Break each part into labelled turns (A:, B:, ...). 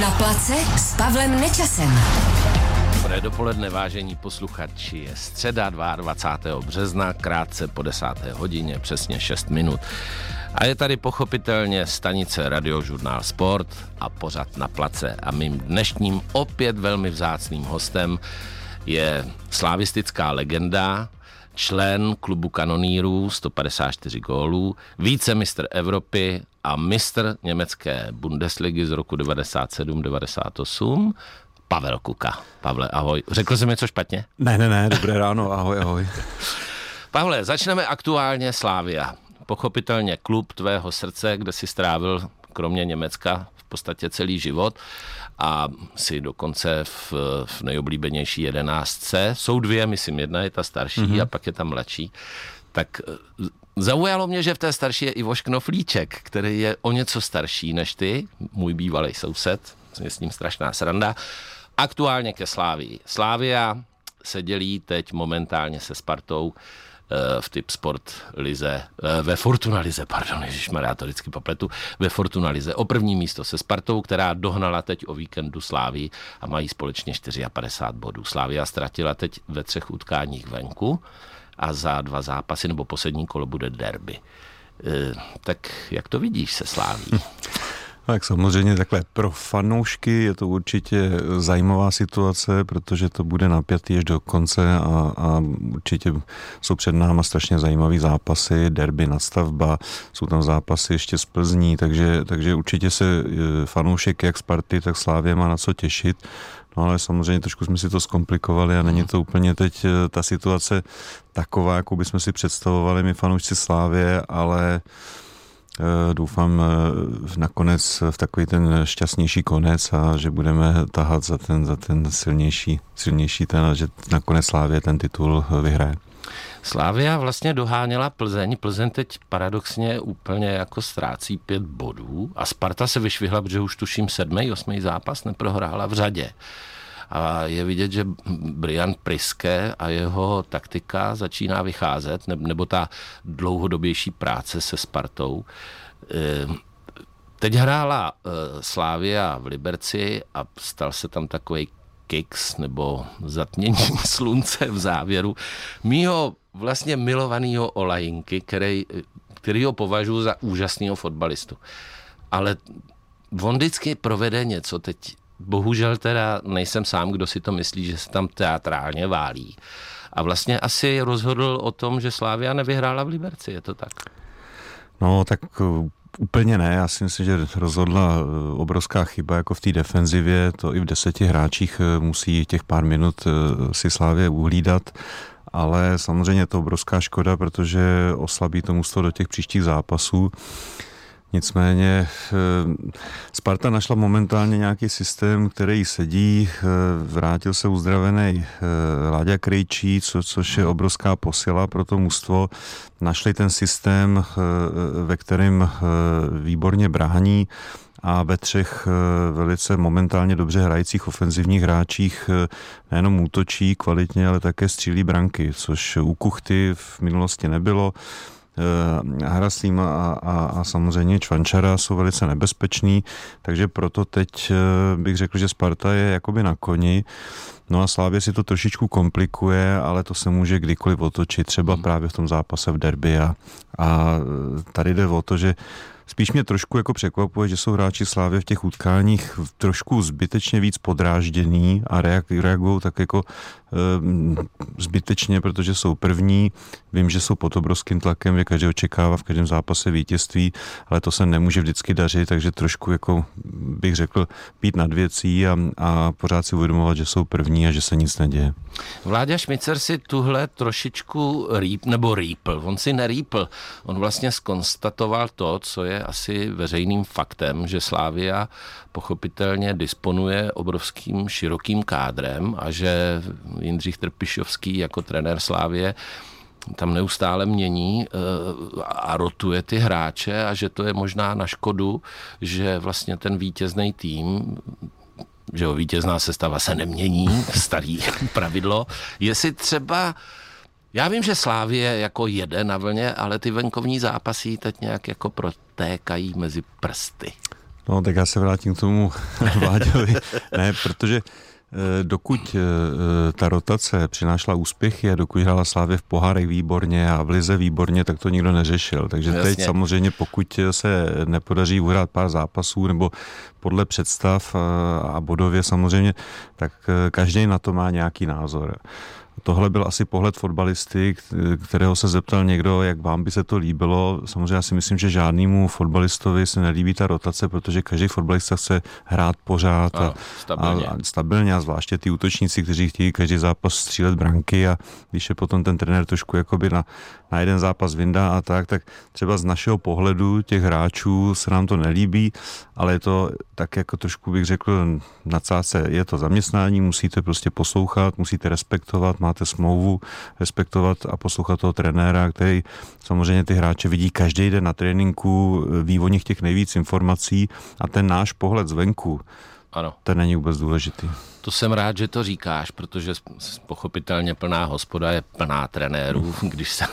A: Na place s Pavlem Nečasem.
B: Dobré dopoledne, vážení posluchači. Je středa 22. března, krátce po 10. hodině, přesně 6 minut. A je tady pochopitelně stanice Radiožurnál Sport a pořad na place. A mým dnešním opět velmi vzácným hostem je slavistická legenda, člen klubu kanonírů, 154 gólů, více Evropy a mistr německé Bundesligy z roku 97-98, Pavel Kuka. Pavle, ahoj. Řekl jsem něco špatně?
C: Ne, ne, ne, dobré ráno, ahoj, ahoj.
B: Pavle, začneme aktuálně Slávia. Pochopitelně klub tvého srdce, kde si strávil kromě Německa podstatě celý život a si dokonce v, v nejoblíbenější jedenáctce. Jsou dvě, myslím, jedna je ta starší mm-hmm. a pak je ta mladší. Tak eh, Zaujalo mě, že v té starší je Ivoš Knoflíček, který je o něco starší než ty, můj bývalý soused, je s ním strašná sranda. Aktuálně ke Slávii. Slávia se dělí teď momentálně se Spartou v typ sport lize, eh, ve Fortuna lize, pardon, ježišmarja, já to vždycky popletu, ve Fortuna lize o první místo se Spartou, která dohnala teď o víkendu Slávy a mají společně 54 bodů. Slávia ztratila teď ve třech utkáních venku a za dva zápasy nebo poslední kolo bude derby. Eh, tak jak to vidíš se Sláví?
C: Tak samozřejmě takhle pro fanoušky je to určitě zajímavá situace, protože to bude napjatý až do konce a, a určitě jsou před náma strašně zajímavý zápasy, derby nadstavba, jsou tam zápasy ještě z Plzní, takže, takže určitě se e, fanoušek jak Sparty, tak Slávě má na co těšit. No ale samozřejmě trošku jsme si to zkomplikovali a není to úplně teď e, ta situace taková, jakou bychom si představovali my fanoušci Slávě, ale doufám eh, nakonec v takový ten šťastnější konec a že budeme tahat za ten, za ten silnější, silnější ten že nakonec Slávě ten titul vyhraje.
B: Slávia vlastně doháněla Plzeň. Plzeň teď paradoxně úplně jako ztrácí pět bodů a Sparta se vyšvihla, protože už tuším sedmý, osmý zápas neprohrála v řadě. A je vidět, že Brian Priske a jeho taktika začíná vycházet, nebo ta dlouhodobější práce se Spartou. Ehm, teď hrála eh, Slávia v Liberci a stal se tam takový kicks nebo zatmění slunce v závěru mýho vlastně milovaného Olajinky, který, který ho považuji za úžasného fotbalistu. Ale on vždycky provede něco, teď bohužel teda nejsem sám, kdo si to myslí, že se tam teatrálně válí. A vlastně asi rozhodl o tom, že Slávia nevyhrála v Liberci, je to tak?
C: No, tak uh, úplně ne. Já si myslím, že rozhodla uh, obrovská chyba jako v té defenzivě. To i v deseti hráčích uh, musí těch pár minut si Slávě uhlídat ale samozřejmě je to obrovská škoda, protože oslabí to mužstvo do těch příštích zápasů. Nicméně eh, Sparta našla momentálně nějaký systém, který sedí, eh, vrátil se uzdravený eh, Láďa Krejčí, co, což je obrovská posila pro to mužstvo. Našli ten systém, ve kterém výborně brání a ve třech velice momentálně dobře hrajících ofenzivních hráčích nejenom útočí kvalitně, ale také střílí branky, což u Kuchty v minulosti nebylo. Eh, Hraslím a, a, a samozřejmě Čvančara jsou velice nebezpeční, takže proto teď eh, bych řekl, že Sparta je jakoby na koni. No a Slávě si to trošičku komplikuje, ale to se může kdykoliv otočit, třeba hmm. právě v tom zápase v derby a, a tady jde o to, že Spíš mě trošku jako překvapuje, že jsou hráči Slávě v těch utkáních trošku zbytečně víc podrážděný a reagují tak jako e, zbytečně, protože jsou první. Vím, že jsou pod obrovským tlakem, že každý očekává v každém zápase vítězství, ale to se nemůže vždycky dařit, takže trošku jako bych řekl být nad věcí a, a pořád si uvědomovat, že jsou první a že se nic neděje.
B: Vláďa Šmicer si tuhle trošičku rýp, nebo rýpl, on si nerýpl, on vlastně skonstatoval to, co je asi veřejným faktem, že Slávia pochopitelně disponuje obrovským širokým kádrem a že Jindřich Trpišovský jako trenér Slávie tam neustále mění eh, a rotuje ty hráče a že to je možná na škodu, že vlastně ten vítězný tým že jo, vítězná sestava se nemění, starý pravidlo. Jestli třeba já vím, že Slávie jako jede na vlně, ale ty venkovní zápasy teď nějak jako protékají mezi prsty.
C: No, tak já se vrátím k tomu Vláďovi. ne, protože dokud eh, ta rotace přinášela úspěchy a dokud hrála Slávě v pohárech výborně a v Lize výborně, tak to nikdo neřešil. Takže Jasně. teď samozřejmě, pokud se nepodaří uhrát pár zápasů nebo podle představ a bodově samozřejmě, tak eh, každý na to má nějaký názor. Tohle byl asi pohled fotbalisty, kterého se zeptal někdo, jak vám by se to líbilo. Samozřejmě já si myslím, že žádnému fotbalistovi se nelíbí ta rotace, protože každý fotbalista chce hrát pořád a, stabilně. a, a stabilně a zvláště ty útočníci, kteří chtějí každý zápas střílet branky a když je potom ten trenér trošku jakoby na, na jeden zápas vyndá a tak, tak třeba z našeho pohledu těch hráčů se nám to nelíbí, ale je to tak jako trošku bych řekl na cáce, je to zaměstnání, musíte prostě poslouchat, musíte respektovat, máte smlouvu, respektovat a poslouchat toho trenéra, který samozřejmě ty hráče vidí každý den na tréninku, ví o nich těch nejvíc informací a ten náš pohled zvenku, ano. ten není vůbec důležitý.
B: To jsem rád, že to říkáš, protože pochopitelně plná hospoda je plná trenérů, když se...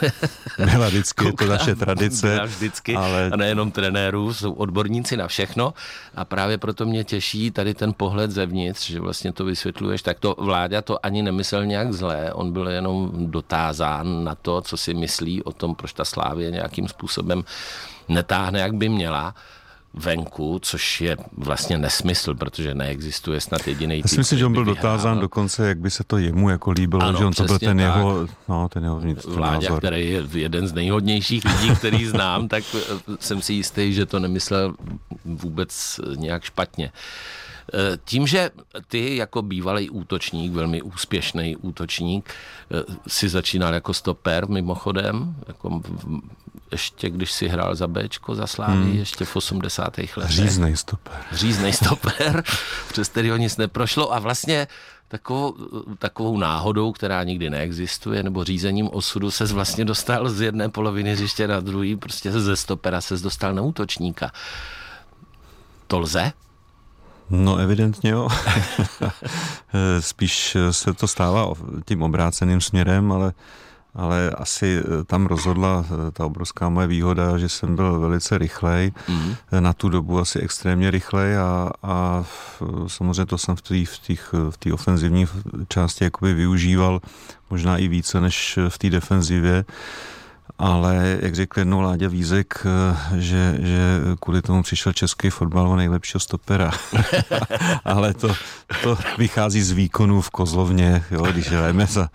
C: Byla vždycky, je to naše tradice.
B: Byla vždycky, ale... a nejenom trenérů, jsou odborníci na všechno a právě proto mě těší tady ten pohled zevnitř, že vlastně to vysvětluješ, tak to vláda to ani nemyslel nějak zlé, on byl jenom dotázán na to, co si myslí o tom, proč ta Slávě nějakým způsobem netáhne, jak by měla venku, což je vlastně nesmysl, protože neexistuje snad jediný.
C: Já si myslím, že on byl dotázán dokonce, jak by se to jemu jako líbilo, ano, že on to byl ten tak. jeho, no, ten jeho vnitřní
B: Vláďa, názor. který je jeden z nejhodnějších lidí, který znám, tak jsem si jistý, že to nemyslel vůbec nějak špatně. Eh, tím, že ty jako bývalý útočník, velmi úspěšný útočník, eh, si začínal jako stoper mimochodem, jako ještě když si hrál za Bčko, za Slávy, hmm. ještě v 80. letech.
C: Říznej stoper.
B: Říznej stoper, přes který nic neprošlo a vlastně takovou, takovou náhodou, která nikdy neexistuje, nebo řízením osudu se vlastně dostal z jedné poloviny hřiště na druhý, prostě ze stopera se dostal na útočníka. To lze?
C: No evidentně jo. Spíš se to stává tím obráceným směrem, ale ale asi tam rozhodla ta obrovská moje výhoda, že jsem byl velice rychlej, mm. na tu dobu asi extrémně rychlej a, a samozřejmě to jsem v té v v ofenzivní části jakoby využíval možná i více než v té defenzivě ale jak řekl jednou Láďa Vízek, že, že kvůli tomu přišel český fotbal o nejlepšího stopera. ale to, to vychází z výkonů v Kozlovně, jo, když hrajeme za,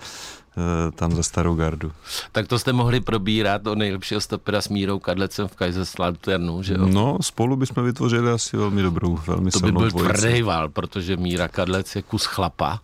C: Eh, tam za starou gardu.
B: Tak to jste mohli probírat o nejlepšího stopera s Mírou Kadlecem v Kaiserslauternu, že jo?
C: No, spolu bychom vytvořili asi velmi dobrou, velmi
B: To by byl tvrdý val, protože Míra Kadlec je kus chlapa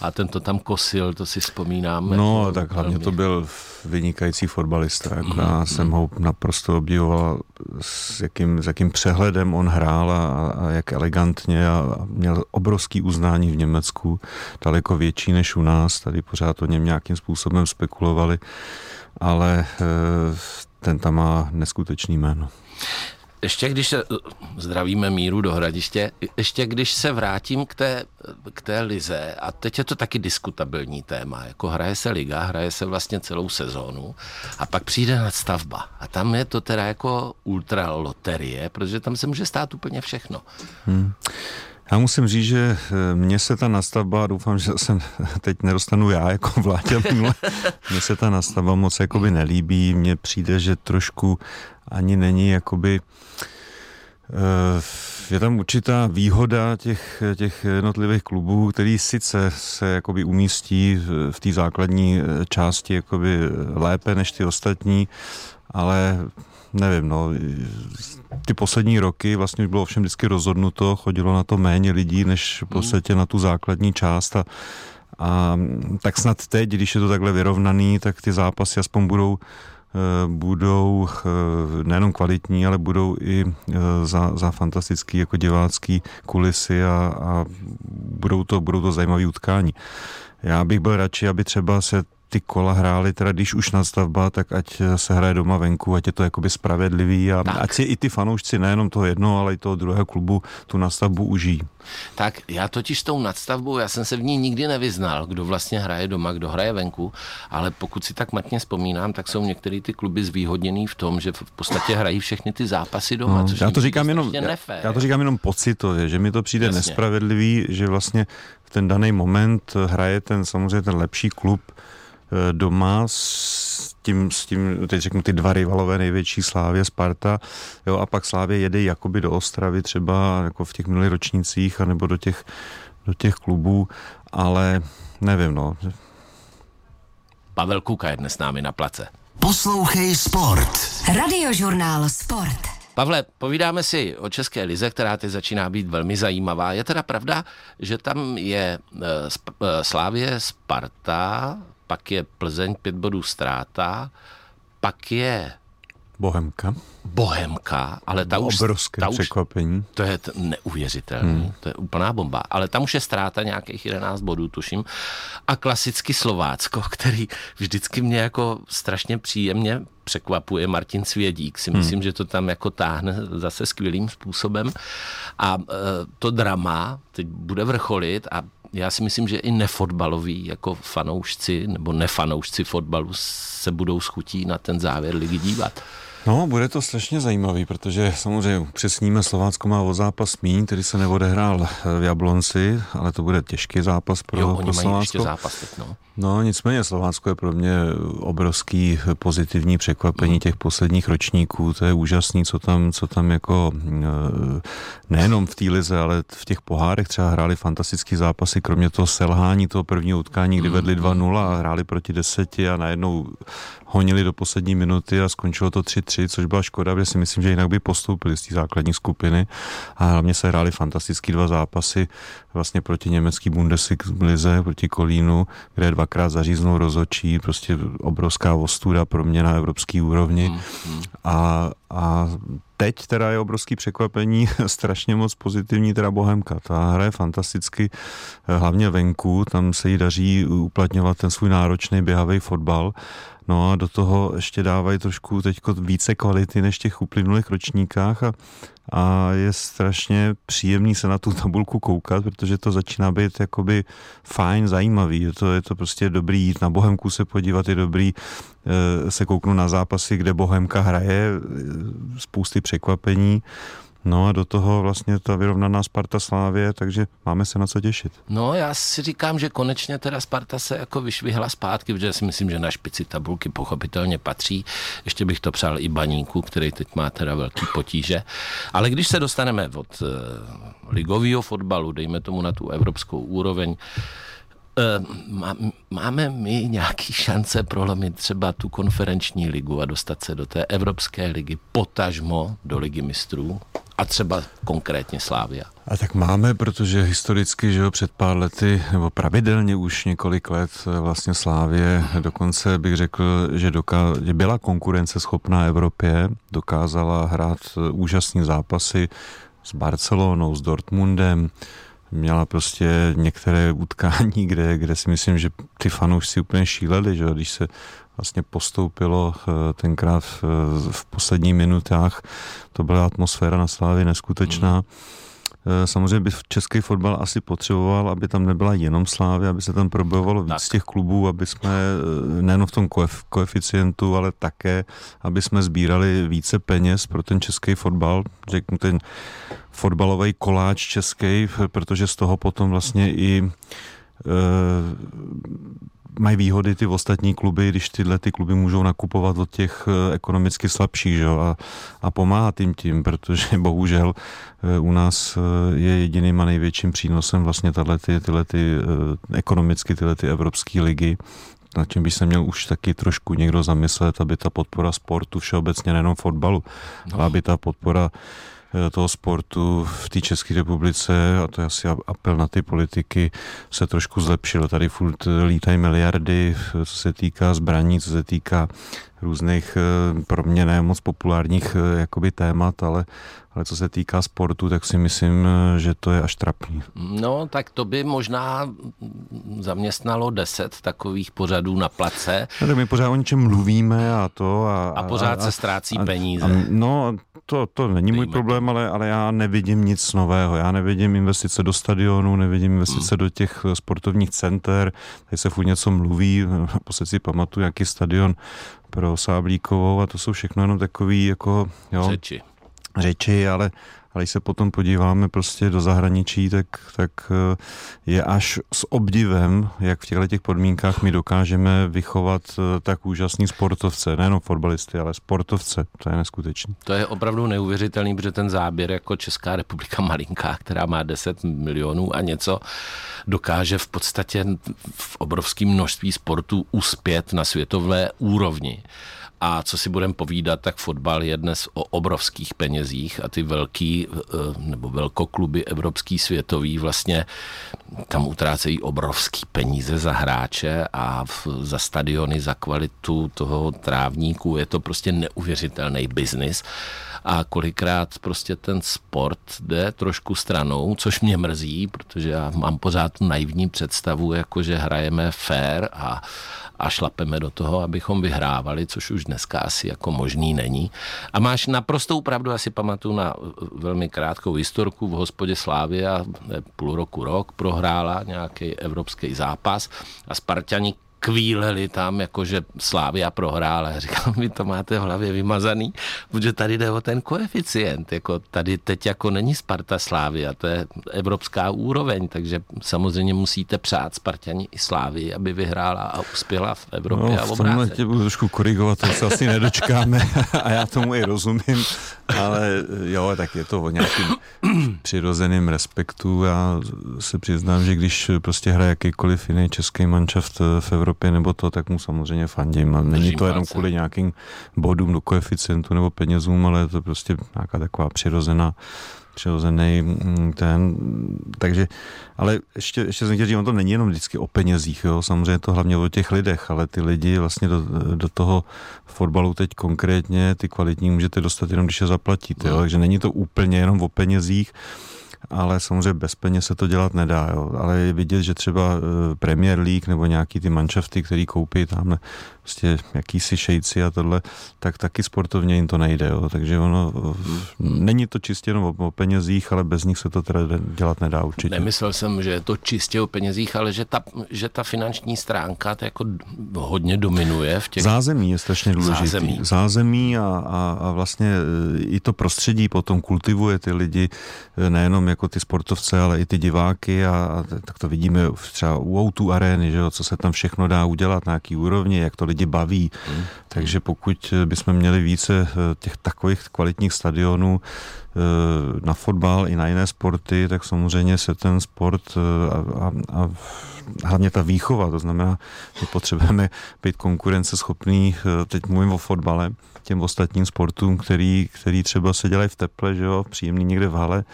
B: a ten to tam kosil, to si vzpomínám.
C: No, jako tak hlavně velmi... to byl vynikající fotbalista. Jako mm, já mm. jsem ho naprosto obdivoval, s jakým, s jakým přehledem on hrál a, a jak elegantně a, a měl obrovský uznání v Německu, daleko větší než u nás. Tady pořád o něm nějakým způsobem spekulovali, ale e, ten tam má neskutečný jméno
B: ještě když se, zdravíme míru do hradiště, ještě když se vrátím k té, k té lize, a teď je to taky diskutabilní téma, jako hraje se liga, hraje se vlastně celou sezónu a pak přijde nadstavba a tam je to teda jako ultra loterie, protože tam se může stát úplně všechno. Hmm.
C: Já musím říct, že eh, mně se ta nastavba, doufám, že se teď nedostanu já jako vládě mně se ta nastavba moc jakoby nelíbí, mně přijde, že trošku ani není jakoby je tam určitá výhoda těch, těch jednotlivých klubů, který sice se jakoby umístí v té základní eh, části jakoby lépe než ty ostatní, ale nevím, no, ty poslední roky vlastně bylo všem vždycky rozhodnuto, chodilo na to méně lidí, než v podstatě na tu základní část a, a tak snad teď, když je to takhle vyrovnaný, tak ty zápasy aspoň budou eh, budou eh, nejenom kvalitní, ale budou i eh, za, za fantastický jako divácký kulisy a, a budou to, budou to zajímavé utkání. Já bych byl radši, aby třeba se ty kola hrály, teda když už nadstavba, tak ať se hraje doma venku, ať je to jakoby spravedlivý a tak. ať si i ty fanoušci nejenom toho jednoho, ale i toho druhého klubu tu nadstavbu užijí.
B: Tak já totiž s tou nadstavbou, já jsem se v ní nikdy nevyznal, kdo vlastně hraje doma, kdo hraje venku, ale pokud si tak matně vzpomínám, tak jsou některé ty kluby zvýhodněný v tom, že v podstatě hrají všechny ty zápasy doma. No, což
C: já to říkám jenom, já, já to říkám jenom pocitově, že mi to přijde Jasně. nespravedlivý, že vlastně v ten daný moment hraje ten samozřejmě ten lepší klub eh, doma s tím, s tím, teď řeknu ty dva rivalové největší Slávě, Sparta, jo, a pak Slávě jede jakoby do Ostravy třeba jako v těch minulých ročnících, anebo do těch, do těch klubů, ale nevím, no.
B: Pavel Kuka je dnes s námi na place.
A: Poslouchej Sport. Radiožurnál Sport.
B: Pavle, povídáme si o České lize, která teď začíná být velmi zajímavá. Je teda pravda, že tam je uh, Slávě Sparta, pak je Plzeň pět bodů ztráta, pak je
C: Bohemka.
B: Bohemka, ale ta už...
C: Obrovské ta překvapení.
B: Už, to je neuvěřitelné, hmm. to je úplná bomba. Ale tam už je ztráta nějakých 11 bodů, tuším. A klasicky Slovácko, který vždycky mě jako strašně příjemně překvapuje. Martin Svědík si hmm. myslím, že to tam jako táhne zase skvělým způsobem. A e, to drama teď bude vrcholit a já si myslím, že i nefotbaloví jako fanoušci nebo nefanoušci fotbalu se budou schutí na ten závěr ligy dívat.
C: No, bude to strašně zajímavý, protože samozřejmě přesníme Slovácko má o zápas míň, který se neodehrál v Jablonci, ale to bude těžký zápas pro,
B: jo,
C: pro oni
B: Slovácko. Mají ještě zápas teď, no.
C: No, nicméně Slovácko je pro mě obrovský pozitivní překvapení mm. těch posledních ročníků. To je úžasný, co tam, co tam jako eh, nejenom v té lize, ale v těch pohárech třeba hráli fantastický zápasy, kromě toho selhání toho prvního utkání, kdy mm. vedli 2-0 a hráli proti deseti a najednou honili do poslední minuty a skončilo to 3-3, což byla škoda, protože si myslím, že jinak by postoupili z té základní skupiny a hlavně se hráli fantastický dva zápasy vlastně proti německý Bundeslize, proti Kolínu, kde dvakrát zaříznou rozočí, prostě obrovská ostuda pro mě na evropský úrovni mm, mm. a, a teď teda je obrovský překvapení, strašně moc pozitivní teda Bohemka. Ta hra je fantasticky, hlavně venku, tam se jí daří uplatňovat ten svůj náročný běhavý fotbal No a do toho ještě dávají trošku teď více kvality než těch uplynulých ročníkách a, a je strašně příjemný se na tu tabulku koukat, protože to začíná být jakoby fajn, zajímavý. Je to, je to prostě dobrý jít na Bohemku se podívat, je dobrý e, se kouknout na zápasy, kde Bohemka hraje, e, spousty překvapení. No a do toho vlastně ta vyrovnaná Sparta Slávě, takže máme se na co těšit.
B: No já si říkám, že konečně teda Sparta se jako vyšvihla zpátky, protože si myslím, že na špici tabulky pochopitelně patří. Ještě bych to přál i Baníku, který teď má teda velký potíže. Ale když se dostaneme od uh, ligového fotbalu, dejme tomu na tu evropskou úroveň, Uh, máme my nějaký šance prolomit třeba tu konferenční ligu a dostat se do té Evropské ligy, potažmo do ligy mistrů? A třeba konkrétně Slávia?
C: A tak máme, protože historicky, že jo, před pár lety, nebo pravidelně už několik let vlastně Slávě, dokonce bych řekl, že, doká- že byla konkurenceschopná Evropě, dokázala hrát úžasné zápasy s Barcelonou, s Dortmundem, měla prostě některé utkání, kde, kde si myslím, že ty fanoušci úplně šíleli, že když se vlastně postoupilo eh, tenkrát v, v posledních minutách. To byla atmosféra na Slávě neskutečná. Mm. Samozřejmě by český fotbal asi potřeboval, aby tam nebyla jenom Slávy, aby se tam probojovalo víc tak. těch klubů, aby jsme eh, nejen v tom koef, koeficientu, ale také, aby jsme sbírali více peněz pro ten český fotbal, řeknu ten fotbalový koláč český, protože z toho potom vlastně i mají výhody ty ostatní kluby, když tyhle ty kluby můžou nakupovat od těch eh, ekonomicky slabších že? A, a pomáhat jim tím, protože bohužel eh, u nás eh, je jediným a největším přínosem vlastně tahle ty, tyhle ty, ekonomicky tyhle ty evropské ligy, na čím by se měl už taky trošku někdo zamyslet, aby ta podpora sportu všeobecně, nejenom fotbalu, no. aby ta podpora toho sportu v té České republice, a to je asi apel na ty politiky, se trošku zlepšilo. Tady furt lítají miliardy, co se týká zbraní, co se týká různých eh, pro mě ne moc populárních eh, jakoby témat, ale, ale co se týká sportu, tak si myslím, eh, že to je až trapný.
B: No, tak to by možná zaměstnalo deset takových pořadů na place.
C: No, tak my pořád o něčem mluvíme a to. A,
B: a pořád a, se ztrácí a, peníze. A,
C: no, to, to není Dejme můj problém, ale, ale já nevidím nic nového. Já nevidím investice do stadionu, nevidím investice hmm. do těch sportovních center. Tady se furt něco mluví, naposled si pamatuju, jaký stadion pro Sáblíkovou a to jsou všechno jenom takový jako...
B: Jo, řeči.
C: Řeči, ale ale když se potom podíváme prostě do zahraničí, tak, tak eh, je až s obdivem, jak v těchto těch podmínkách my dokážeme vychovat eh, tak úžasný sportovce, nejenom fotbalisty, ale sportovce. To je neskutečné.
B: To je opravdu neuvěřitelný, protože ten záběr jako Česká republika malinká, která má 10 milionů a něco, dokáže v podstatě v obrovském množství sportů uspět na světové úrovni. A co si budeme povídat, tak fotbal je dnes o obrovských penězích a ty velký eh, nebo velkokluby evropský světový vlastně tam utrácejí obrovský peníze za hráče a za stadiony, za kvalitu toho trávníku. Je to prostě neuvěřitelný biznis a kolikrát prostě ten sport jde trošku stranou, což mě mrzí, protože já mám pořád tu naivní představu, jako že hrajeme fair a, a šlapeme do toho, abychom vyhrávali, což už dneska asi jako možný není. A máš naprostou pravdu, asi pamatuju na velmi krátkou historku v hospodě Slávy a půl roku, rok prohrála nějaký evropský zápas a Spartani kvíleli tam, jakože Slávia prohrála. Říkám, vy to máte v hlavě vymazaný, protože tady jde o ten koeficient. Jako tady teď jako není Sparta Slávia, to je evropská úroveň, takže samozřejmě musíte přát Spartani i Slávy, aby vyhrála a uspěla v Evropě no, a v tomhle
C: tě budu trošku korigovat, to se asi nedočkáme a já tomu i rozumím, ale jo, tak je to o nějakým přirozeným respektu. Já se přiznám, že když prostě hraje jakýkoliv jiný český manšaft v Evropě, Evropě nebo to, tak mu samozřejmě fandím. A není Držím to jenom palce. kvůli nějakým bodům do koeficientu nebo penězům, ale je to prostě nějaká taková přirozená přirozený mm, ten, takže, ale ještě, ještě jsem chtěl říct, on to není jenom vždycky o penězích, jo, samozřejmě je to hlavně o těch lidech, ale ty lidi vlastně do, do toho fotbalu teď konkrétně, ty kvalitní můžete dostat jenom, když je zaplatíte, jo, no. takže není to úplně jenom o penězích, ale samozřejmě bez peněz se to dělat nedá. Jo. Ale je vidět, že třeba eh, Premier League nebo nějaký ty manšafty, který koupí tamhle prostě jakýsi šejci a tohle, tak taky sportovně jim to nejde. Jo. Takže ono, není to čistě jenom o, o penězích, ale bez nich se to teda dělat nedá určitě.
B: Nemyslel jsem, že je to čistě o penězích, ale že ta, že ta finanční stránka to jako hodně dominuje v těch...
C: Zázemí je strašně důležitý. Zázemí. Zázemí a, a, a vlastně i to prostředí potom kultivuje ty lidi, nejenom jako ty sportovce, ale i ty diváky a, a tak to vidíme třeba u Outu arény, že jo, co se tam všechno dá udělat, na jaký úrovni, jak to lidi baví. Hmm. Takže pokud bychom měli více eh, těch takových kvalitních stadionů eh, na fotbal i na jiné sporty, tak samozřejmě se ten sport eh, a, a, a hlavně ta výchova, to znamená, že potřebujeme být konkurenceschopný, teď mluvím o fotbale, těm ostatním sportům, který, který třeba se dělají v teple, že jo, příjemný někde v hale,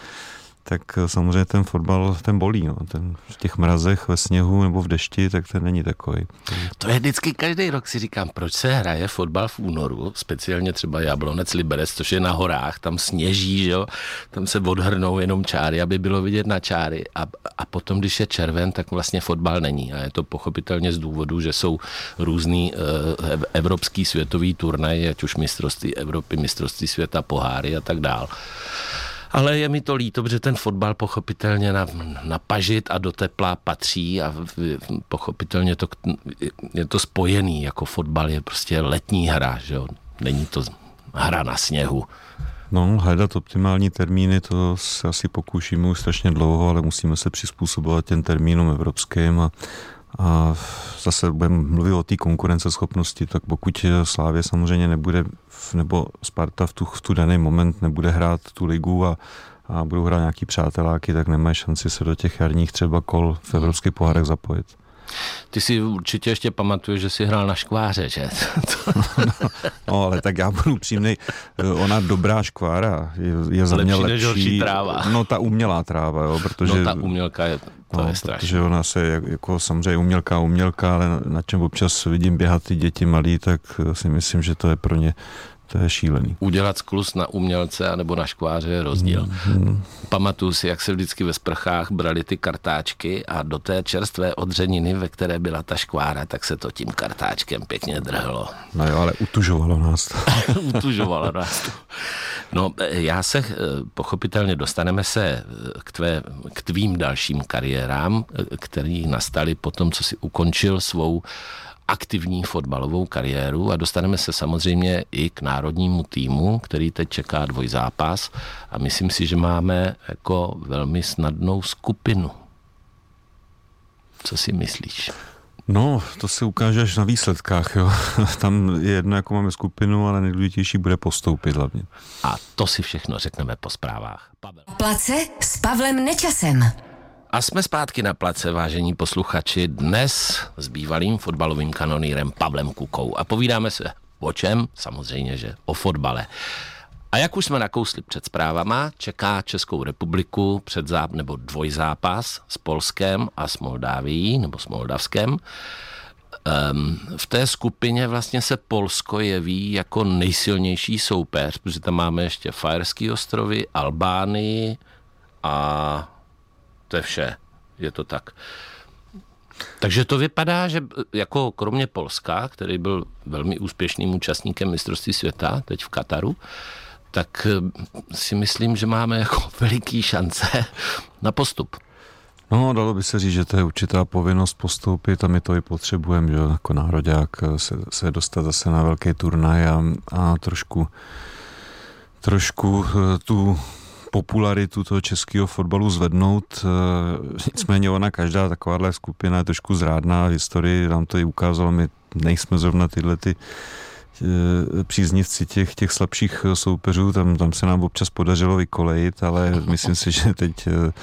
C: tak eh, samozřejmě ten fotbal, ten bolí. No. Ten v těch mrazech, ve sněhu nebo v dešti, tak ten není takový.
B: To je vždycky každý rok si říkám, proč se hraje fotbal v únoru, speciálně třeba Jablonec Liberec, což je na horách, tam sněží, že jo? tam se odhrnou jenom čáry, aby bylo vidět na čáry a, a potom, když je červen, tak vlastně fotbal není a je to pochopitelně z důvodu, že jsou různý uh, evropský světový turnaj, ať už mistrovství Evropy, mistrovství světa, poháry a tak dál. Ale je mi to líto, protože ten fotbal pochopitelně na, na pažit a do tepla patří a pochopitelně to, je to spojený, jako fotbal je prostě letní hra, že jo? není to hra na sněhu.
C: No, hledat optimální termíny, to se asi pokoušíme už strašně dlouho, ale musíme se přizpůsobovat těm termínům evropským a, a zase budeme mluvit o té konkurenceschopnosti, tak pokud Slávě samozřejmě nebude, nebo Sparta v tu, v tu daný moment nebude hrát tu ligu a, a budou hrát nějaký přáteláky, tak nemají šanci se do těch jarních třeba kol v evropských pohárech zapojit.
B: Ty si určitě ještě pamatuješ, že jsi hrál na škváře, že?
C: no, no, ale tak já budu přímnej. Ona dobrá škvára je, je za mě lepší.
B: lepší tráva.
C: No ta umělá tráva, jo, protože...
B: No ta umělka je to no, je strašné.
C: Protože ona se jako samozřejmě umělka umělka, ale na čem občas vidím běhat ty děti malí, tak si myslím, že to je pro ně to je šílený.
B: Udělat sklus na umělce anebo na škváře je rozdíl. Mm. Pamatuju si, jak se vždycky ve sprchách brali ty kartáčky a do té čerstvé odřeniny, ve které byla ta škvára, tak se to tím kartáčkem pěkně drhlo.
C: No jo, ale utužovalo nás to.
B: utužovalo nás to. No, já se eh, pochopitelně dostaneme se eh, k, tvé, k tvým dalším kariérám, eh, který nastaly po tom, co si ukončil svou aktivní fotbalovou kariéru a dostaneme se samozřejmě i k národnímu týmu, který teď čeká dvojzápas a myslím si, že máme jako velmi snadnou skupinu. Co si myslíš?
C: No, to se ukáže až na výsledkách. Jo. Tam je jedno, jako máme skupinu, ale nejdůležitější bude postoupit hlavně.
B: A to si všechno řekneme po zprávách.
A: Pavel. Place s Pavlem Nečasem.
B: A jsme zpátky na place, vážení posluchači, dnes s bývalým fotbalovým kanonýrem Pavlem Kukou. A povídáme se o čem? Samozřejmě, že o fotbale. A jak už jsme nakousli před zprávama, čeká Českou republiku před záp nebo dvojzápas s Polskem a s Moldávií nebo s Moldavskem. Um, v té skupině vlastně se Polsko jeví jako nejsilnější soupeř, protože tam máme ještě Fajerský ostrovy, Albánii a to je vše. Je to tak. Takže to vypadá, že jako kromě Polska, který byl velmi úspěšným účastníkem mistrovství světa teď v Kataru, tak eh, si myslím, že máme jako veliký šance na postup.
C: No, dalo by se říct, že to je určitá povinnost postoupit a my to i potřebujeme, že jako národák eh, se, se dostat zase na velký turnaj a, a trošku trošku eh, tu popularitu toho českého fotbalu zvednout. Eh, nicméně ona každá takováhle skupina je trošku zrádná v historii, nám to i ukázalo, my nejsme zrovna tyhle ty eh, příznivci těch, těch slabších soupeřů, tam, tam se nám občas podařilo vykolejit, ale myslím si, že teď eh,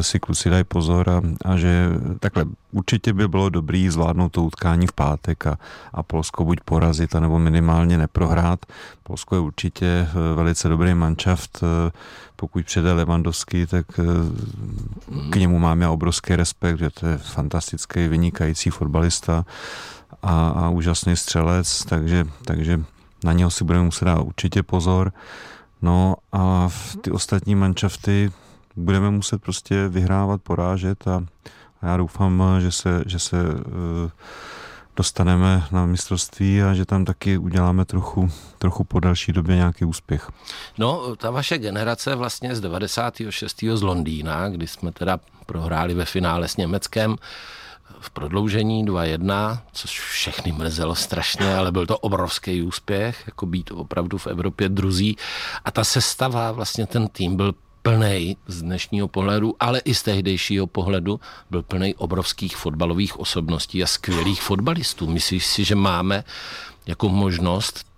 C: si kluci dají pozor a, a že takhle určitě by bylo dobrý zvládnout to utkání v pátek a, a Polsko buď porazit, nebo minimálně neprohrát. Polsko je určitě eh, velice dobrý manšaft, eh, pokud přijde Levandovský, tak eh, k němu mám já obrovský respekt, že to je fantastický, vynikající fotbalista a, a úžasný střelec, takže, takže na něho si budeme muset dát určitě pozor. No a ty ostatní manšafty, budeme muset prostě vyhrávat, porážet a, a já doufám, že se, že se uh, dostaneme na mistrovství a že tam taky uděláme trochu, trochu po další době nějaký úspěch.
B: No, ta vaše generace vlastně z 96. z Londýna, kdy jsme teda prohráli ve finále s Německem, v prodloužení 2-1, což všechny mrzelo strašně, ale byl to obrovský úspěch, jako být opravdu v Evropě druzí. A ta sestava, vlastně ten tým byl plný z dnešního pohledu, ale i z tehdejšího pohledu byl plný obrovských fotbalových osobností a skvělých fotbalistů. Myslíš si, že máme jako možnost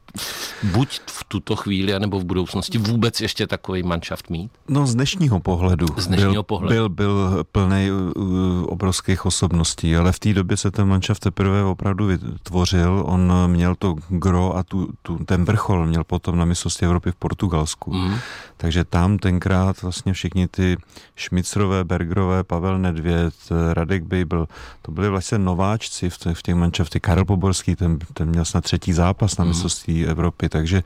B: buď v tuto chvíli, nebo v budoucnosti vůbec ještě takový manšaft mít?
C: No z dnešního pohledu.
B: Z dnešního
C: byl,
B: pohledu.
C: Byl, byl plný uh, obrovských osobností, ale v té době se ten manšaft teprve opravdu vytvořil. On měl to gro a tu, tu, ten vrchol měl potom na mistrovství Evropy v Portugalsku. Mm. Takže tam tenkrát vlastně všichni ty Šmicrové, Bergerové, Pavel Nedvěd, Radek Bejbl, to byli vlastně nováčci v, těch, v těch manšaftech. Karel Poborský, ten, ten měl snad třetí zápas na mm. Evropy, takže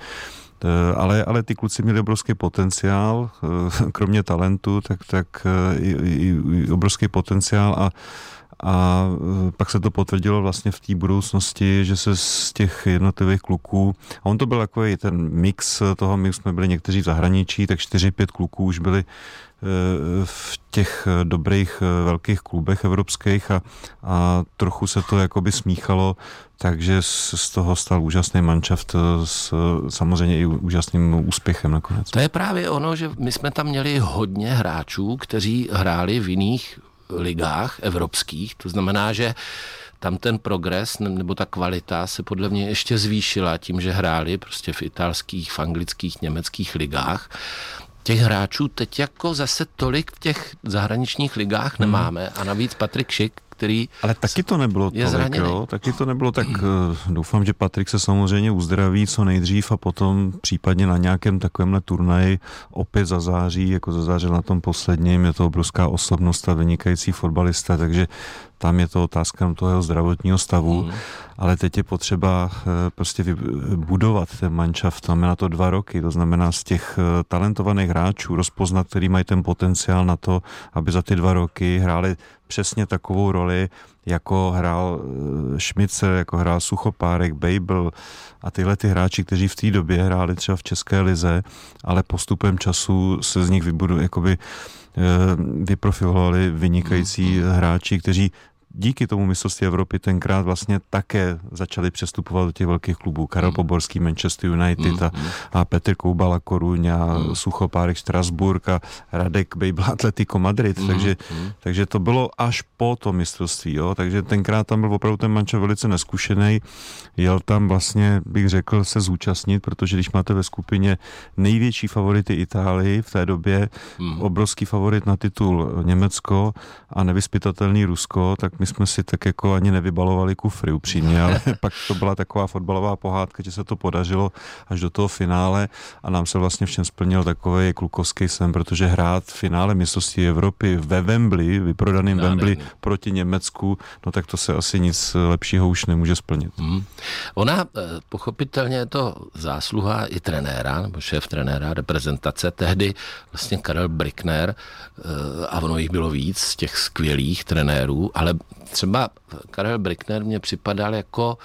C: eh, ale, ale ty kluci měli obrovský potenciál, eh, kromě talentu, tak, tak eh, i, i, i obrovský potenciál a a pak se to potvrdilo vlastně v té budoucnosti, že se z těch jednotlivých kluků, a on to byl takový ten mix toho, my jsme byli někteří v zahraničí, tak 4-5 kluků už byli v těch dobrých velkých klubech evropských a, a trochu se to jakoby smíchalo, takže z toho stal úžasný manšaft s samozřejmě i úžasným úspěchem nakonec.
B: To je právě ono, že my jsme tam měli hodně hráčů, kteří hráli v jiných ligách evropských, to znamená, že tam ten progres nebo ta kvalita se podle mě ještě zvýšila tím, že hráli prostě v italských, v anglických, německých ligách těch hráčů teď jako zase tolik v těch zahraničních ligách hmm. nemáme a navíc Patrik Šik, který
C: Ale taky to nebylo
B: je
C: tolik,
B: zraněný.
C: jo? Taky to nebylo tak, eh, doufám, že Patrik se samozřejmě uzdraví co nejdřív a potom případně na nějakém takovémhle turnaji opět zazáří, jako zazářil na tom posledním, je to obrovská osobnost a vynikající fotbalista, takže tam je to otázka toho jeho zdravotního stavu, mm. ale teď je potřeba eh, prostě budovat ten manšaft, tam na to dva roky, to znamená z těch eh, talentovaných hráčů rozpoznat, který mají ten potenciál na to, aby za ty dva roky hráli přesně takovou roli, jako hrál eh, Šmice, jako hrál Suchopárek, Babel a tyhle ty hráči, kteří v té době hráli třeba v České lize, ale postupem času se z nich vybudu, jakoby eh, vyprofilovali vynikající hráči, kteří díky tomu mistrovství Evropy tenkrát vlastně také začali přestupovat do těch velkých klubů. Karel Poborský, Manchester United a, a Petr Koubala, Koruň a Suchopárek, Strasburg a Radek Babel, Atletico Madrid. Takže, takže to bylo až po to mistrovství. Jo? Takže tenkrát tam byl opravdu ten manča velice neskušený. Jel tam vlastně, bych řekl, se zúčastnit, protože když máte ve skupině největší favority Itálii v té době, obrovský favorit na titul Německo a nevyspytatelný Rusko, tak my jsme si tak jako ani nevybalovali kufry upřímně, ale pak to byla taková fotbalová pohádka, že se to podařilo až do toho finále a nám se vlastně všem splnil takový klukovský sen, protože hrát v finále mistrovství Evropy ve Wembley, vyprodaným
B: Nádherný.
C: Wembley proti Německu, no tak to se asi nic lepšího už nemůže splnit.
B: Hmm. Ona eh, pochopitelně je to zásluha i trenéra, nebo šéf trenéra reprezentace, tehdy vlastně Karel Brickner, eh, a ono jich bylo víc těch skvělých trenérů, ale třeba Karel Brickner mě připadal jako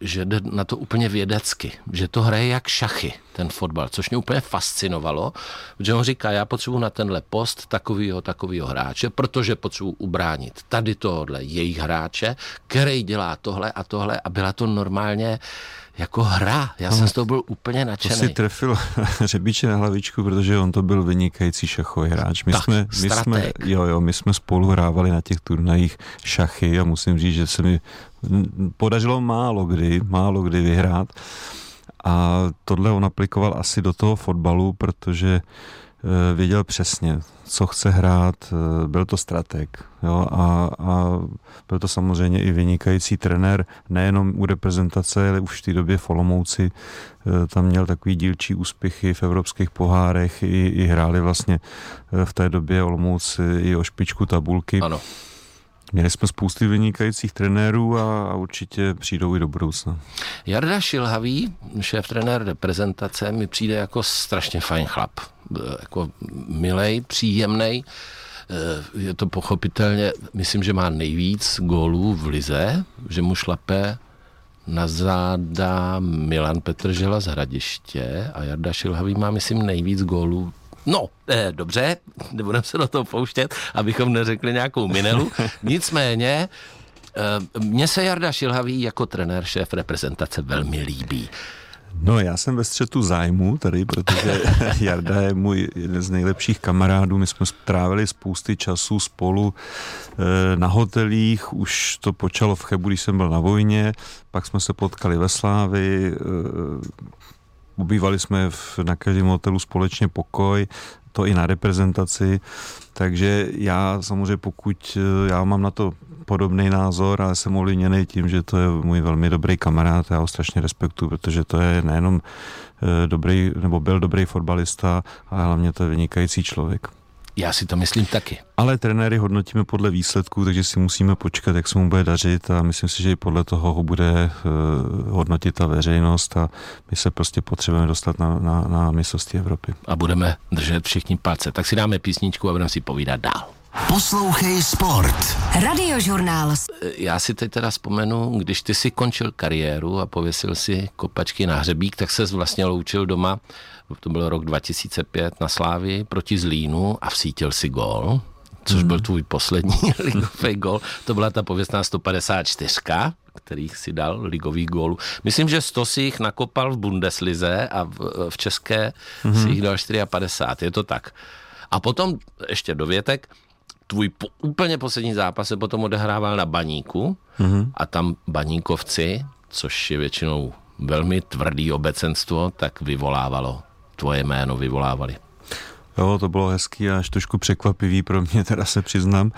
B: že jde na to úplně vědecky, že to hraje jak šachy, ten fotbal, což mě úplně fascinovalo, že on říká, já potřebuji na tenhle post takovýho, takovýho hráče, protože potřebuji ubránit tady tohle jejich hráče, který dělá tohle a tohle a byla to normálně jako hra. Já jsem z toho byl úplně
C: To si
B: nadšený.
C: trefil řebíče na hlavičku, protože on to byl vynikající šachový hráč. My
B: Tak,
C: jsme, my jsme, jo, jo, my jsme spolu hrávali na těch turnajích šachy a musím říct, že se mi podařilo málo kdy, málo kdy vyhrát. A tohle on aplikoval asi do toho fotbalu, protože eh, věděl přesně, co chce hrát, eh, byl to strateg jo, a, a byl to samozřejmě i vynikající trenér, nejenom u reprezentace, ale už v té době v Olomouci eh, tam měl takový dílčí úspěchy v evropských pohárech, i, i hráli vlastně v té době Olomouc i o špičku tabulky.
B: Ano.
C: Měli jsme spousty vynikajících trenérů a, a určitě přijdou i do budoucna.
B: Jarda Šilhavý, šéf trenér reprezentace, mi přijde jako strašně fajn chlap. Eh, Jako milej, příjemný. Je to pochopitelně, myslím, že má nejvíc gólů v lize, že mu šlape na záda Milan Petržela z Hradiště a Jarda Šilhavý má, myslím, nejvíc gólů No, eh, dobře, nebudeme se do toho pouštět, abychom neřekli nějakou minelu. Nicméně, eh, mně se Jarda Šilhavý jako trenér šéf reprezentace velmi líbí.
C: No, já jsem ve střetu zájmu tady, protože Jarda je můj jeden z nejlepších kamarádů. My jsme strávili spousty času spolu eh, na hotelích, už to počalo v Chebu, když jsem byl na vojně, pak jsme se potkali ve Slávi, eh, ubývali jsme v, na každém hotelu společně pokoj, to i na reprezentaci, takže já samozřejmě pokud, eh, já mám na to podobný názor, ale jsem ovlivněný tím, že to je můj velmi dobrý kamarád, já ho strašně respektuju, protože to je nejenom eh, dobrý, nebo byl dobrý fotbalista, ale hlavně to je vynikající člověk.
B: Já si to myslím taky.
C: Ale trenéry hodnotíme podle výsledků, takže si musíme počkat, jak se mu bude dařit a myslím si, že i podle toho ho bude uh, hodnotit ta veřejnost a my se prostě potřebujeme dostat na, na, na mistrovství Evropy.
B: A budeme držet všichni palce. Tak si dáme písničku a budeme si povídat dál.
A: Poslouchej Sport. Radiožurnál.
B: Já si teď teda vzpomenu, když ty si končil kariéru a pověsil si kopačky na hřebík, tak se vlastně loučil doma, to byl rok 2005 na Slávii proti Zlínu a vsítil si gól, což byl tvůj poslední ligový gól. To byla ta pověstná 154, kterých si dal ligových gólů. Myslím, že 100 si jich nakopal v Bundeslize a v, v České mm-hmm. si jich dal 54, je to tak. A potom ještě dovětek, tvůj po, úplně poslední zápas se potom odehrával na baníku mm-hmm. a tam baníkovci, což je většinou velmi tvrdý obecenstvo, tak vyvolávalo, tvoje jméno vyvolávali.
C: Jo, to bylo hezký a až trošku překvapivý pro mě, teda se přiznám.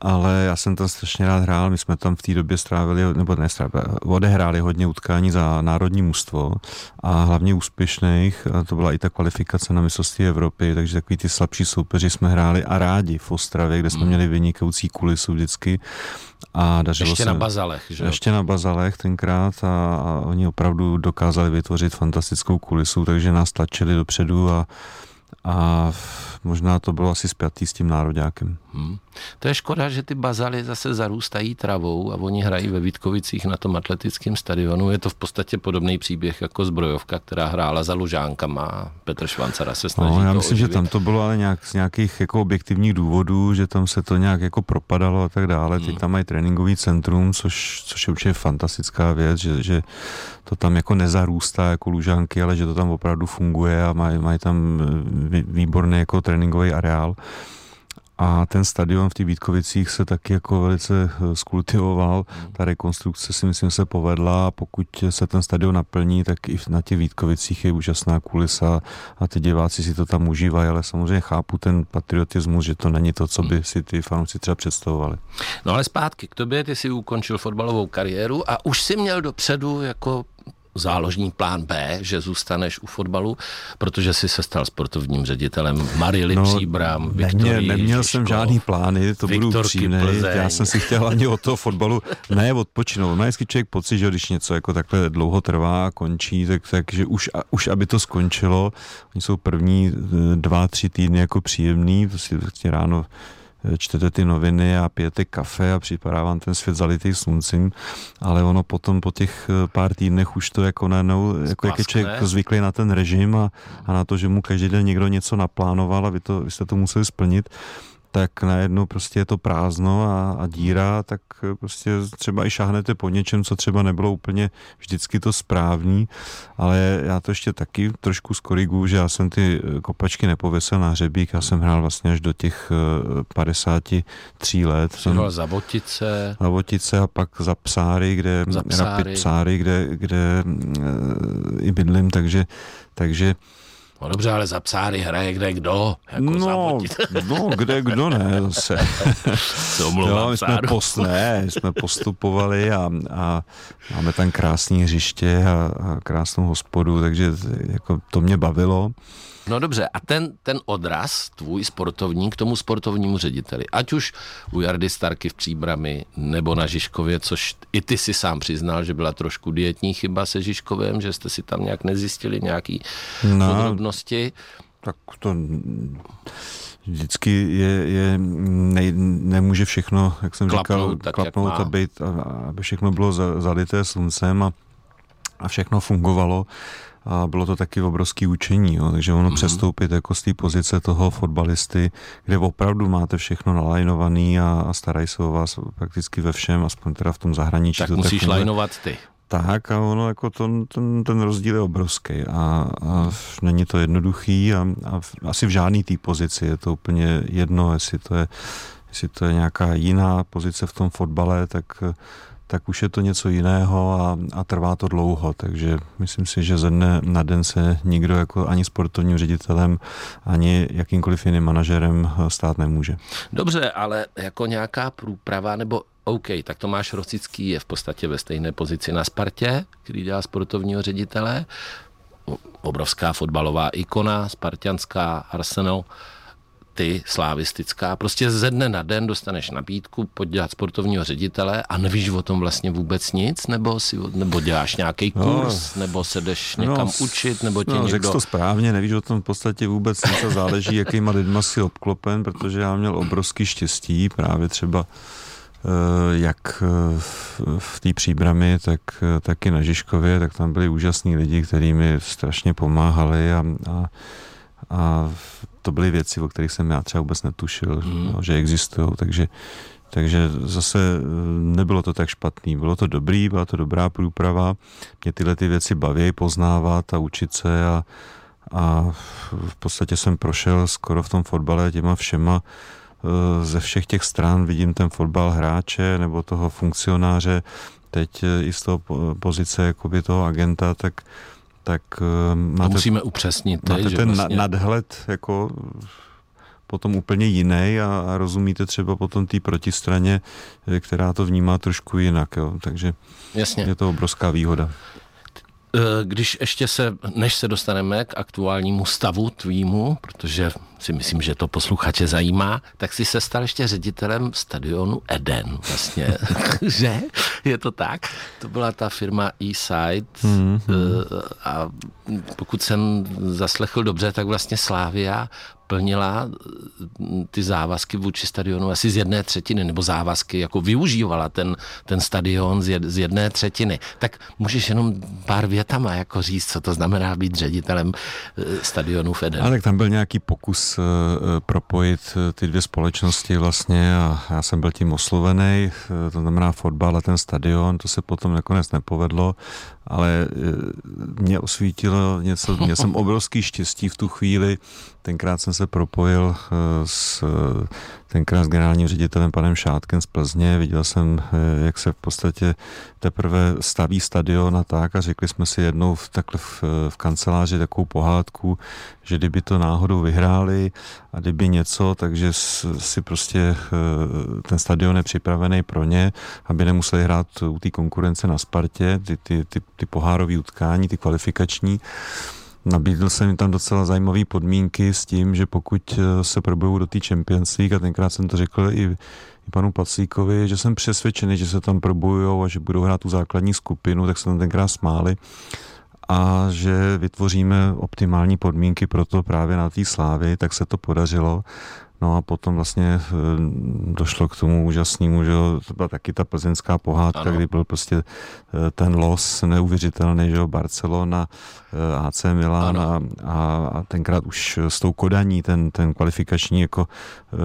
C: Ale já jsem tam strašně rád hrál, my jsme tam v té době strávili, nebo ne strávili, odehráli hodně utkání za národní mužstvo a hlavně úspěšných, a to byla i ta kvalifikace na mistrovství Evropy, takže takový ty slabší soupeři jsme hráli a rádi v Ostravě, kde jsme hmm. měli vynikající kulisu vždycky a dařilo
B: ještě
C: se,
B: na Bazalech, že
C: Ještě na Bazalech tenkrát a, a oni opravdu dokázali vytvořit fantastickou kulisu, takže nás tlačili dopředu a a možná to bylo asi spjatý s tím nároďákem. Hmm.
B: To je škoda, že ty bazaly zase zarůstají travou a oni hrají ve Vítkovicích na tom atletickém stadionu. Je to v podstatě podobný příběh jako zbrojovka, která hrála za Lužánkama. Petr Švancara se snaží
C: no, já
B: to
C: myslím,
B: oživit.
C: že tam to bylo ale nějak, z nějakých jako objektivních důvodů, že tam se to nějak jako propadalo a tak dále. Hmm. Teď tam mají tréninkový centrum, což, což je určitě fantastická věc, že, že to tam jako nezarůstá jako Lužánky, ale že to tam opravdu funguje a mají, mají tam výborný jako tréninkový areál. A ten stadion v těch Vítkovicích se taky jako velice eh, skultivoval. Hmm. Ta rekonstrukce si myslím se povedla a pokud se ten stadion naplní, tak i na těch Vítkovicích je úžasná kulisa a ty diváci si to tam užívají, ale samozřejmě chápu ten patriotismus, že to není to, co by si ty fanoušci třeba představovali.
B: No ale zpátky k tobě, ty si ukončil fotbalovou kariéru a už si měl dopředu jako záložní plán B, že zůstaneš u fotbalu, protože jsi se stal sportovním ředitelem Marily no, Příbram, Viktorii
C: neměl, neměl jsem žádný plány, to budu upřímný. Já jsem si chtěl ani o toho fotbalu ne odpočinout. Má vždycky člověk pocit, že když něco jako takhle dlouho trvá a končí, tak, takže už, už aby to skončilo. Oni jsou první eh, dva, tři týdny jako příjemný, to si vlastně ráno čtete ty noviny a pijete kafe a připadá vám ten svět zalitý sluncem, ale ono potom po těch eh, pár týdnech už to jako najednou, jako jak je člověk zvyklý na ten režim a, a na to, že mu každý den někdo něco naplánoval a vy, to, vy jste to museli splnit, tak najednou prostě je to prázdno a, a díra, tak prostě třeba i šáhnete po něčem, co třeba nebylo úplně vždycky to správný, ale já to ještě taky trošku skorigu, že já jsem ty kopačky nepověsil na hřebík, já jsem hrál vlastně až do těch 53 let.
B: Jsem hrál za Votice.
C: Za Votice a pak za Psáry, kde,
B: za Psáry.
C: Psáry kde, kde e, i bydlím, takže, takže
B: No dobře, ale za psáry hraje kde kdo. Jako
C: no, no, kde kdo ne zase.
B: jo, my
C: jsme, post, ne, jsme postupovali a, a máme tam krásné hřiště a, a krásnou hospodu, takže jako to mě bavilo.
B: No dobře, a ten, ten odraz tvůj sportovní k tomu sportovnímu řediteli, ať už u Jardy Starky v Příbrami nebo na Žižkově, což i ty si sám přiznal, že byla trošku dietní chyba se Žižkovem, že jste si tam nějak nezjistili nějaký no, podrobnosti.
C: Tak to vždycky je, je ne, nemůže všechno, jak jsem klapnout, říkal, tak, klapnout a být, aby všechno bylo zalité sluncem a, a všechno fungovalo a bylo to taky obrovský učení, jo. takže ono mm-hmm. přestoupit jako z té pozice toho fotbalisty, kde opravdu máte všechno nalajnovaný a, a starají se o vás prakticky ve všem, aspoň teda v tom zahraničí.
B: Tak to musíš tak lajnovat ty.
C: Tak a ono jako to, ten, ten rozdíl je obrovský a, a není to jednoduchý a, a asi v žádný té pozici je to úplně jedno, jestli to je, jestli to je nějaká jiná pozice v tom fotbale, tak tak už je to něco jiného a, a trvá to dlouho, takže myslím si, že ze dne na den se nikdo jako ani sportovním ředitelem, ani jakýmkoliv jiným manažerem stát nemůže.
B: Dobře, ale jako nějaká průprava nebo OK, tak Tomáš Rosický je v podstatě ve stejné pozici na Spartě, který dělá sportovního ředitele, obrovská fotbalová ikona, spartianská Arsenal, ty slávistická, prostě ze dne na den dostaneš nabídku podělat sportovního ředitele a nevíš o tom vlastně vůbec nic, nebo, si, nebo děláš nějaký no. kurz, no, nebo se jdeš někam no, učit, nebo tě no, někdo...
C: Řekl to správně, nevíš o tom v podstatě vůbec nic a záleží, jakýma lidma si obklopen, protože já měl obrovský štěstí, právě třeba eh, jak eh, v té příbrami, tak, eh, tak i na Žižkově, tak tam byli úžasní lidi, kteří mi strašně pomáhali a, a, a to byly věci, o kterých jsem já třeba vůbec netušil, mm. no, že existují, takže takže zase eh, nebylo to tak špatný, bylo to dobrý, byla to dobrá průprava, mě tyhle ty věci baví poznávat a učit se a, a v podstatě jsem prošel skoro v tom fotbale těma všema eh, ze všech těch stran. Vidím ten fotbal hráče nebo toho funkcionáře, teď eh, i z toho pozice jakoby toho agenta, tak tak
B: máte, to musíme upřesnit.
C: Máte že ten vlastně... nadhled jako potom úplně jiný a, a rozumíte třeba potom té protistraně, eh, která to vnímá trošku jinak. Jo. Takže Jasně. je to obrovská výhoda.
B: Eh, když ještě se, než se dostaneme k aktuálnímu stavu tvýmu, protože si myslím, že to posluchače zajímá, tak si se stal ještě ředitelem stadionu Eden vlastně, že? Je to tak? To byla ta firma E-Side mm-hmm. a pokud jsem zaslechl dobře, tak vlastně Slávia plnila mm, ty závazky vůči stadionu asi z jedné třetiny, nebo závazky, jako využívala ten, ten stadion z jedné třetiny. Tak můžeš jenom pár větama jako říct, co to znamená být ředitelem eh, stadionu Feden.
C: Ale tak tam byl nějaký pokus uh, propojit ty dvě společnosti vlastně a já jsem byl tím oslovený, to znamená fotbal a ten stadion, to se potom nakonec nepovedlo ale e, mě osvítilo něco, měl jsem obrovský štěstí v tu chvíli, tenkrát jsem se propojil e, s tenkrát s generálním ředitelem panem Šátkem z Plzně, viděl jsem, e, jak se v podstatě teprve staví stadion a tak. A řekli jsme si jednou v, takhle v, v kanceláři takovou pohádku, že kdyby to náhodou vyhráli a kdyby něco, takže si prostě ten stadion je připravený pro ně, aby nemuseli hrát u té konkurence na Spartě, ty, ty, ty ty pohárové utkání, ty kvalifikační. Nabídl jsem jim tam docela zajímavé podmínky s tím, že pokud eh, se probujou do té Champions League, a tenkrát jsem to řekl i, i panu Pacíkovi, že jsem přesvědčený, že se tam probujou a že budou hrát tu základní skupinu, tak se tam tenkrát smáli a že vytvoříme optimální podmínky pro to právě na té slávy, tak se to podařilo No a potom vlastně eh, došlo k tomu úžasnému, že to byla taky ta plzeňská pohádka, ano. kdy byl prostě eh, ten los neuvěřitelný, že jo, Barcelona, eh, AC Milan a, a, a, tenkrát už s tou kodaní, ten, ten kvalifikační jako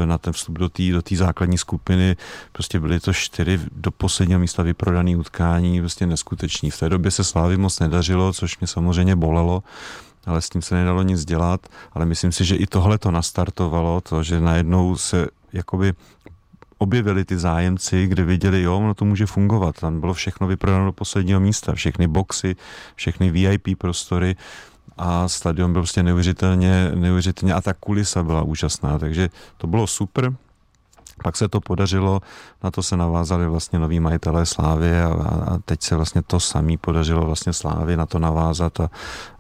C: na ten vstup do té do základní skupiny, prostě byly to čtyři do posledního místa vyprodané utkání, prostě neskutečný. V té době se Slávy moc nedařilo, což mě samozřejmě bolelo, ale s tím se nedalo nic dělat, ale myslím si, že i tohle to nastartovalo, to, že najednou se jakoby objevili ty zájemci, kde viděli, jo, no to může fungovat. Tam bylo všechno vyprodáno do posledního místa, všechny boxy, všechny VIP prostory a stadion byl prostě neuvěřitelně, neuvěřitelně a ta kulisa byla úžasná, takže to bylo super. Pak se to podařilo, na to se navázali vlastně noví majitelé Slávy a, a teď se vlastně to samý podařilo vlastně Slávy na to navázat a,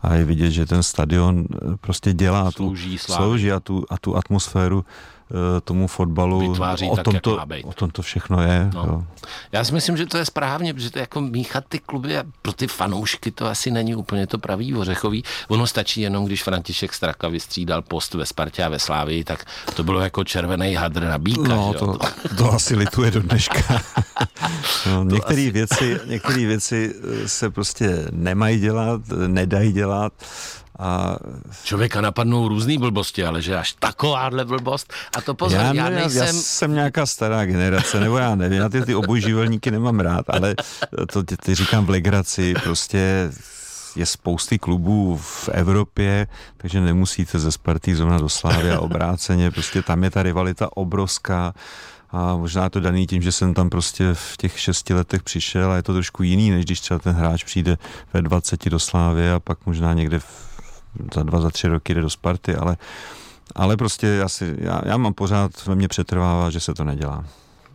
C: a je vidět, že ten stadion prostě dělá
B: slouží,
C: tu, slouží a tu, a tu atmosféru Eh, tomu fotbalu.
B: Vytváří o,
C: tak, tom
B: to,
C: o tom to všechno je. No. Jo.
B: Já si myslím, že to je správně, protože to je jako míchat ty kluby a pro ty fanoušky to asi není úplně to pravý ořechový. Ono stačí jenom, když František Straka vystřídal post ve Spartě a ve Slávii, tak to bylo jako červený hadr na bíka.
C: No, to, to asi lituje do dneška. no, některé asi... věci, některé věci eh, se prostě nemají dělat, nedají dělat a...
B: Člověka napadnou různé blbosti, ale že až takováhle blbost. A to pozor, já, já nejsem...
C: Já jsem nějaká stará generace, nebo já nevím, já ty, ty obojživelníky nemám rád, ale to ty, ty říkám v legraci, prostě je spousty klubů v Evropě, takže nemusíte ze Sparty zrovna do Slávy a obráceně, prostě tam je ta rivalita obrovská a možná to daný tím, že jsem tam prostě v těch šesti letech přišel a je to trošku jiný, než když třeba ten hráč přijde ve 20 do Slávy a pak možná někde v za dva, za tři roky jde do Sparty, ale, ale prostě já, si, já, já mám pořád, ve mně přetrvává, že se to nedělá.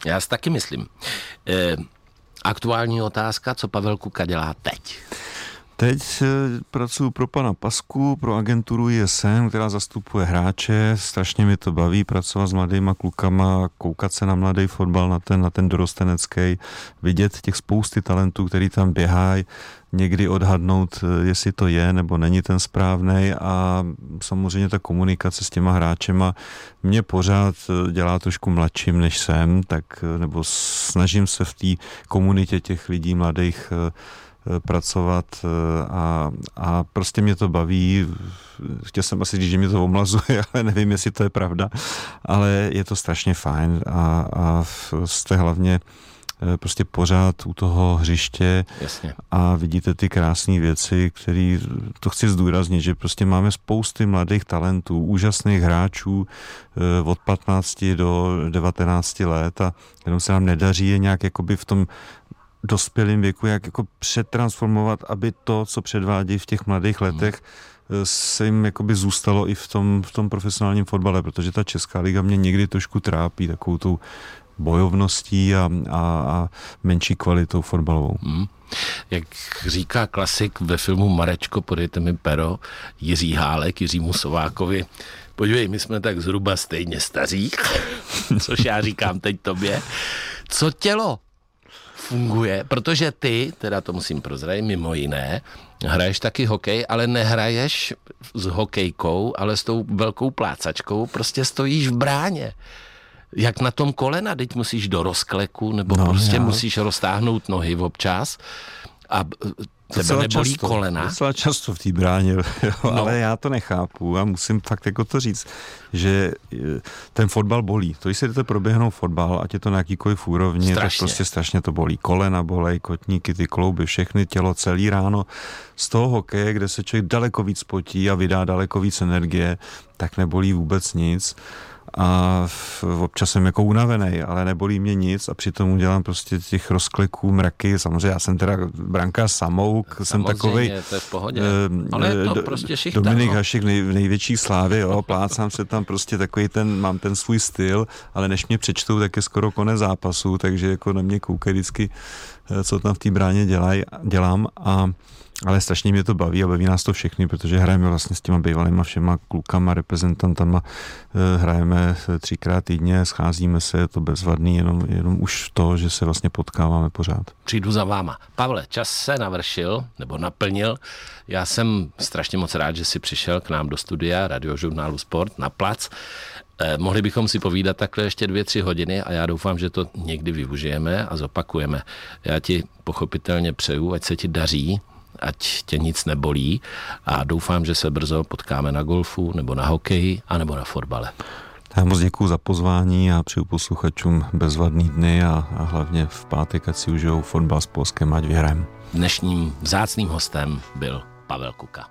B: Já si taky myslím. E, aktuální otázka, co Pavel Kuka dělá teď?
C: Teď eh, pracuji pro pana Pasku, pro agenturu ISN, která zastupuje hráče. Strašně mi to baví pracovat s mladýma klukama, koukat se na mladý fotbal, na ten, na ten dorostenecký, vidět těch spousty talentů, který tam běhají, někdy odhadnout, eh, jestli to je nebo není ten správný a samozřejmě ta komunikace s těma hráčema mě pořád eh, dělá trošku mladším, než jsem, tak nebo snažím se v té komunitě těch lidí mladých pracovat eh, a, a prostě mě to baví. Chtěl jsem asi říct, že mě to omlazuje, ale nevím, jestli to je pravda, ale je to strašně fajn a, a jste hlavně eh, prostě pořád u toho hřiště
B: Jasně.
C: a vidíte ty krásné věci, které, to chci zdůraznit, že prostě máme spousty mladých talentů, úžasných hráčů od 15 do 19 let a jenom se nám nedaří je nějak jakoby v tom dospělém věku, jak jako přetransformovat, aby to, co předvádí v těch mladých letech, se jim jakoby zůstalo i v tom, v tom profesionálním fotbale, protože ta Česká liga mě někdy trošku trápí takovou tou bojovností a, a, a menší kvalitou fotbalovou. Hmm.
B: Jak říká klasik ve filmu Marečko, podejte mi pero, Jiří Hálek, Jiří Musovákovi, podívej, my jsme tak zhruba stejně staří, což já říkám teď tobě. Co tělo funguje, protože ty, teda to musím prozradit, mimo jiné, hraješ taky hokej, ale nehraješ s hokejkou, ale s tou velkou plácačkou, prostě stojíš v bráně jak na tom kolena, teď musíš do rozkleku, nebo no, prostě já. musíš roztáhnout nohy občas a Tebe nebolí často, kolena?
C: Docela často v té bráně, jo, no. ale já to nechápu a musím fakt jako to říct, že eh, ten fotbal bolí. To, když si jdete proběhnout fotbal, ať je to na jakýkoliv úrovni, strašně. tak prostě strašně to bolí. Kolena bolej, kotníky, ty klouby, všechny tělo celý ráno. Z toho hokeje, kde se člověk daleko víc potí a vydá daleko víc energie, tak nebolí vůbec nic a občas jsem jako unavený, ale nebolí mě nic a přitom udělám prostě těch rozkliků mraky. Samozřejmě já jsem teda branka samouk, jsem takový.
B: to je v pohodě. Eh, ale to do, prostě šichta,
C: Dominik no. Hašek nej, v největší slávě, jo, plácám se tam prostě takový ten, mám ten svůj styl, ale než mě přečtou, tak je skoro konec zápasu, takže jako na mě koukají vždycky, eh, co tam v té bráně dělaj, dělám a ale strašně mě to baví a baví nás to všechny, protože hrajeme vlastně s těma bývalýma všema klukama, reprezentantama, eh, hrajeme třikrát týdně, scházíme se, je to bezvadný, jenom, jenom už to, že se vlastně potkáváme pořád.
B: Přijdu za váma. Pavle, čas se navršil, nebo naplnil. Já jsem strašně moc rád, že jsi přišel k nám do studia radiožurnálu Sport na plac. Eh, mohli bychom si povídat takhle ještě dvě, tři hodiny a já doufám, že to někdy využijeme a zopakujeme. Já ti pochopitelně přeju, ať se ti daří, ať tě nic nebolí a doufám, že se brzo potkáme na golfu nebo na hokeji a nebo na fotbale.
C: Já moc děkuji za pozvání a přeju posluchačům bezvadný dny a, a hlavně v pátek, ať si užijou fotbal s Polskem, ať vyhrajem.
B: Dnešním vzácným hostem byl Pavel Kuka.